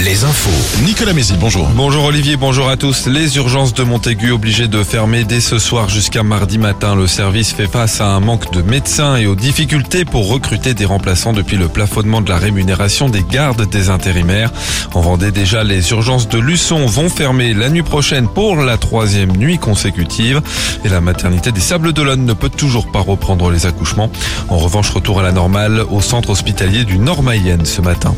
Les infos. Nicolas Mézy, bonjour. Bonjour Olivier, bonjour à tous. Les urgences de Montaigu obligées de fermer dès ce soir jusqu'à mardi matin. Le service fait face à un manque de médecins et aux difficultés pour recruter des remplaçants depuis le plafonnement de la rémunération des gardes des intérimaires. En Vendée déjà, les urgences de Luçon vont fermer la nuit prochaine pour la troisième nuit consécutive. Et la maternité des Sables d'Olonne ne peut toujours pas reprendre les accouchements. En revanche, retour à la normale au centre hospitalier du Nord-Mayenne ce matin.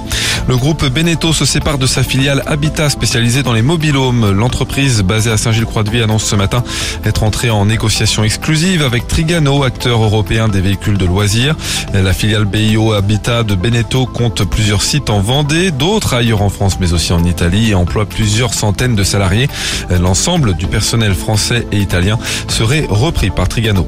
Le groupe Beneteau se sépare de sa filiale Habitat spécialisée dans les mobilhomes. L'entreprise basée à Saint-Gilles-Croix-de-Vie annonce ce matin être entrée en négociation exclusive avec Trigano, acteur européen des véhicules de loisirs. La filiale BIO Habitat de Beneteau compte plusieurs sites en Vendée, d'autres ailleurs en France mais aussi en Italie et emploie plusieurs centaines de salariés. L'ensemble du personnel français et italien serait repris par Trigano.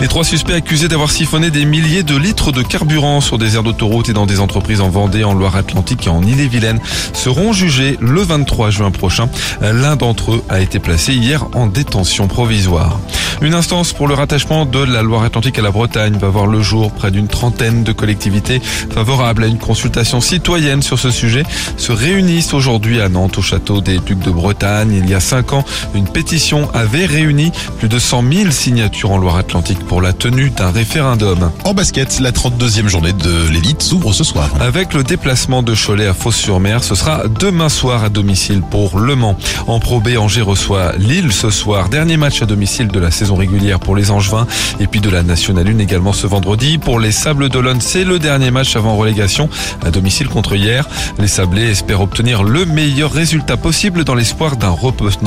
Les trois suspects accusés d'avoir siphonné des milliers de litres de carburant sur des aires d'autoroute et dans des entreprises en Vendée, en Loire-Atlantique et en Ille-et-Vilaine seront jugés le 23 juin prochain. L'un d'entre eux a été placé hier en détention provisoire. Une instance pour le rattachement de la Loire-Atlantique à la Bretagne va voir le jour. Près d'une trentaine de collectivités favorables à une consultation citoyenne sur ce sujet se réunissent aujourd'hui à Nantes au château des Ducs de Bretagne. Il y a cinq ans, une pétition avait réuni plus de 100 000 signatures en Loire-Atlantique pour la tenue d'un référendum. En basket, la 32e journée de l'élite s'ouvre ce soir. Avec le déplacement de Cholet à Fos-sur-Mer, ce sera demain soir à domicile pour Le Mans. En Pro B, Angers reçoit Lille ce soir. Dernier match à domicile de la saison régulière pour les Angevins. Et puis de la Nationale 1 également ce vendredi. Pour les Sables d'Olonne, c'est le dernier match avant relégation à domicile contre hier. Les Sablés espèrent obtenir le meilleur résultat possible dans l'espoir d'un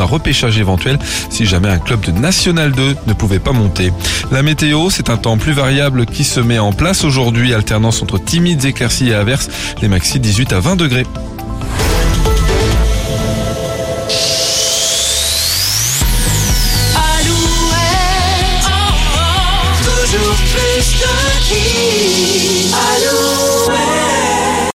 repêchage éventuel si jamais un club de National 2 ne pouvait pas monter. La météo, c'est un temps plus variable qui se met en place aujourd'hui, alternance entre timides éclaircies et averses, les maxi 18 à 20 degrés.